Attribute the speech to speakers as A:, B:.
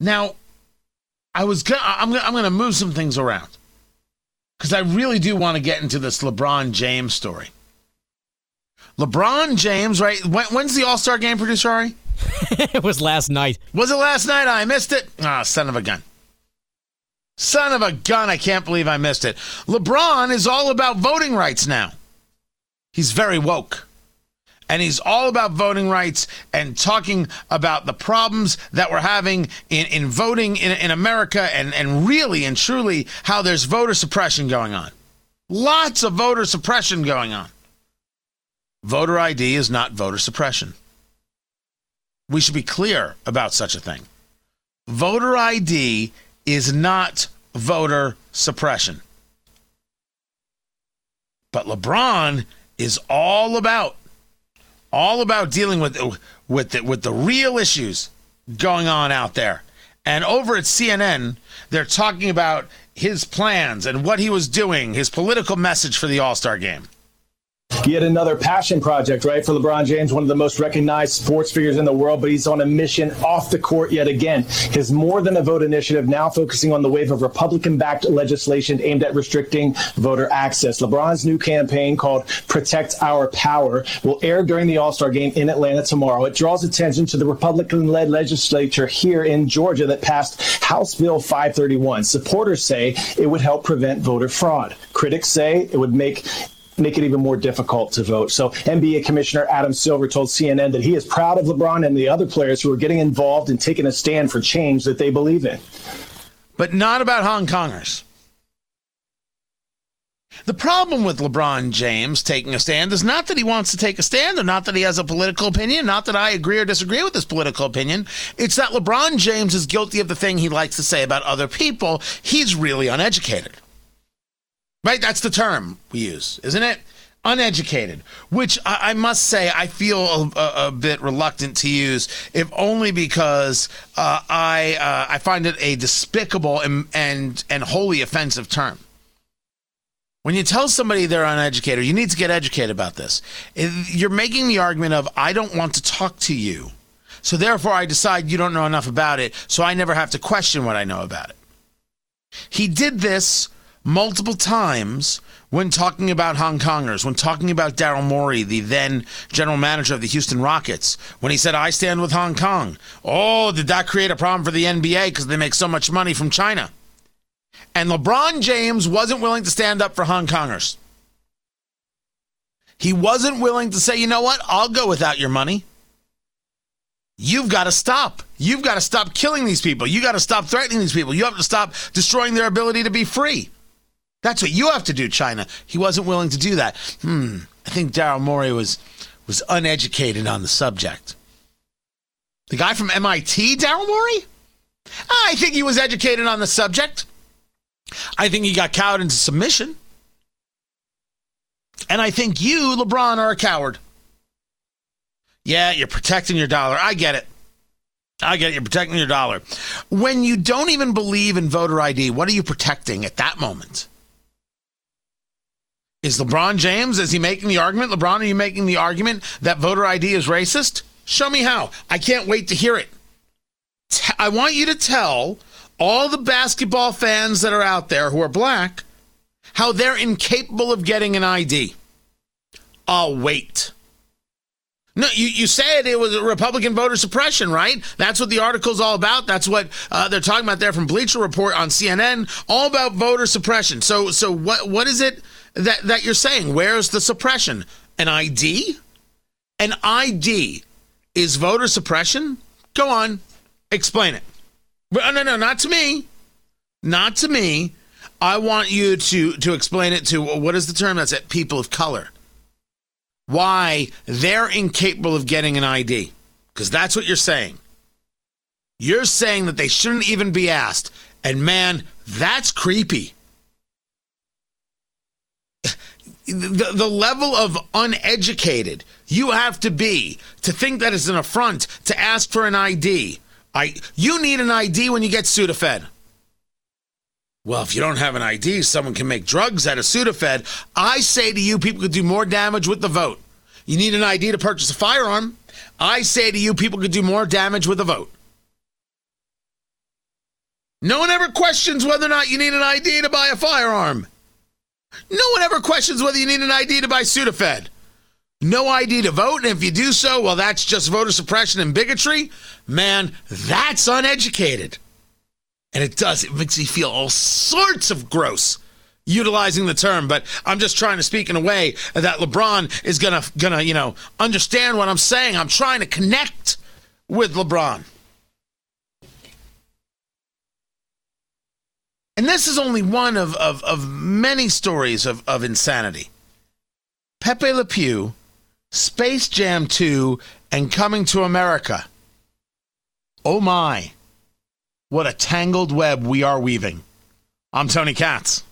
A: Now, I was gonna, I'm gonna, I'm going to move some things around because I really do want to get into this LeBron James story. LeBron James, right? When, when's the All Star game produced, Ari?
B: it was last night.
A: Was it last night? I missed it. Ah, son of a gun. Son of a gun. I can't believe I missed it. LeBron is all about voting rights now. He's very woke. And he's all about voting rights and talking about the problems that we're having in, in voting in, in America and, and really and truly how there's voter suppression going on. Lots of voter suppression going on. Voter ID is not voter suppression. We should be clear about such a thing. Voter ID is not voter suppression. But LeBron is all about all about dealing with with the, with the real issues going on out there. And over at CNN, they're talking about his plans and what he was doing, his political message for the All-Star game.
C: Yet another passion project, right, for LeBron James, one of the most recognized sports figures in the world, but he's on a mission off the court yet again. His More Than a Vote initiative now focusing on the wave of Republican backed legislation aimed at restricting voter access. LeBron's new campaign called Protect Our Power will air during the All Star game in Atlanta tomorrow. It draws attention to the Republican led legislature here in Georgia that passed House Bill 531. Supporters say it would help prevent voter fraud. Critics say it would make make it even more difficult to vote. So NBA Commissioner Adam Silver told CNN that he is proud of LeBron and the other players who are getting involved and taking a stand for change that they believe in.
A: But not about Hong Kongers. The problem with LeBron James taking a stand is not that he wants to take a stand or not that he has a political opinion, not that I agree or disagree with his political opinion. It's that LeBron James is guilty of the thing he likes to say about other people. He's really uneducated. Right? That's the term we use, isn't it? Uneducated, which I, I must say I feel a, a, a, bit reluctant to use, if only because uh, I uh, I find it a despicable and, and and wholly offensive term. When you tell somebody they're uneducated, you need to get educated about this. You're making the argument of I don't want to talk to you, so therefore I decide you don't know enough about it, so I never have to question what I know about it. He did this multiple times when talking about Hong Kongers, when talking about Daryl Morey, the then general manager of the Houston Rockets, when he said, I stand with Hong Kong. Oh, did that create a problem for the NBA because they make so much money from China? And LeBron James wasn't willing to stand up for Hong Kongers. He wasn't willing to say, you know what, I'll go without your money. You've got to stop. You've got to stop killing these people. You got to stop threatening these people. You have to stop destroying their ability to be free. That's what you have to do, China. He wasn't willing to do that. Hmm. I think Daryl Morey was was uneducated on the subject. The guy from MIT, Daryl Morey? I think he was educated on the subject. I think he got cowed into submission. And I think you, LeBron, are a coward. Yeah, you're protecting your dollar. I get it. I get it. You're protecting your dollar. When you don't even believe in voter ID, what are you protecting at that moment? Is LeBron James, is he making the argument? LeBron, are you making the argument that voter ID is racist? Show me how. I can't wait to hear it. I want you to tell all the basketball fans that are out there who are black how they're incapable of getting an ID. I'll wait. No, you, you said it was Republican voter suppression, right? That's what the article's all about. That's what uh, they're talking about there from Bleacher Report on CNN, all about voter suppression. So, so what what is it that, that you're saying? Where's the suppression? An ID? An ID is voter suppression? Go on, explain it. No, no, no, not to me. Not to me. I want you to to explain it to what is the term that's at people of color. Why they're incapable of getting an ID. Because that's what you're saying. You're saying that they shouldn't even be asked. And man, that's creepy. The, the level of uneducated you have to be to think that is an affront to ask for an ID. I, you need an ID when you get Sudafed. Well, if you don't have an ID, someone can make drugs out of Sudafed. I say to you, people could do more damage with the vote. You need an ID to purchase a firearm. I say to you, people could do more damage with a vote. No one ever questions whether or not you need an ID to buy a firearm. No one ever questions whether you need an ID to buy Sudafed. No ID to vote, and if you do so, well, that's just voter suppression and bigotry. Man, that's uneducated. And it does, it makes me feel all sorts of gross utilizing the term, but I'm just trying to speak in a way that LeBron is gonna gonna, you know, understand what I'm saying. I'm trying to connect with LeBron. And this is only one of, of, of many stories of, of insanity. Pepe Le Pew, Space Jam 2, and Coming to America. Oh my, what a tangled web we are weaving. I'm Tony Katz.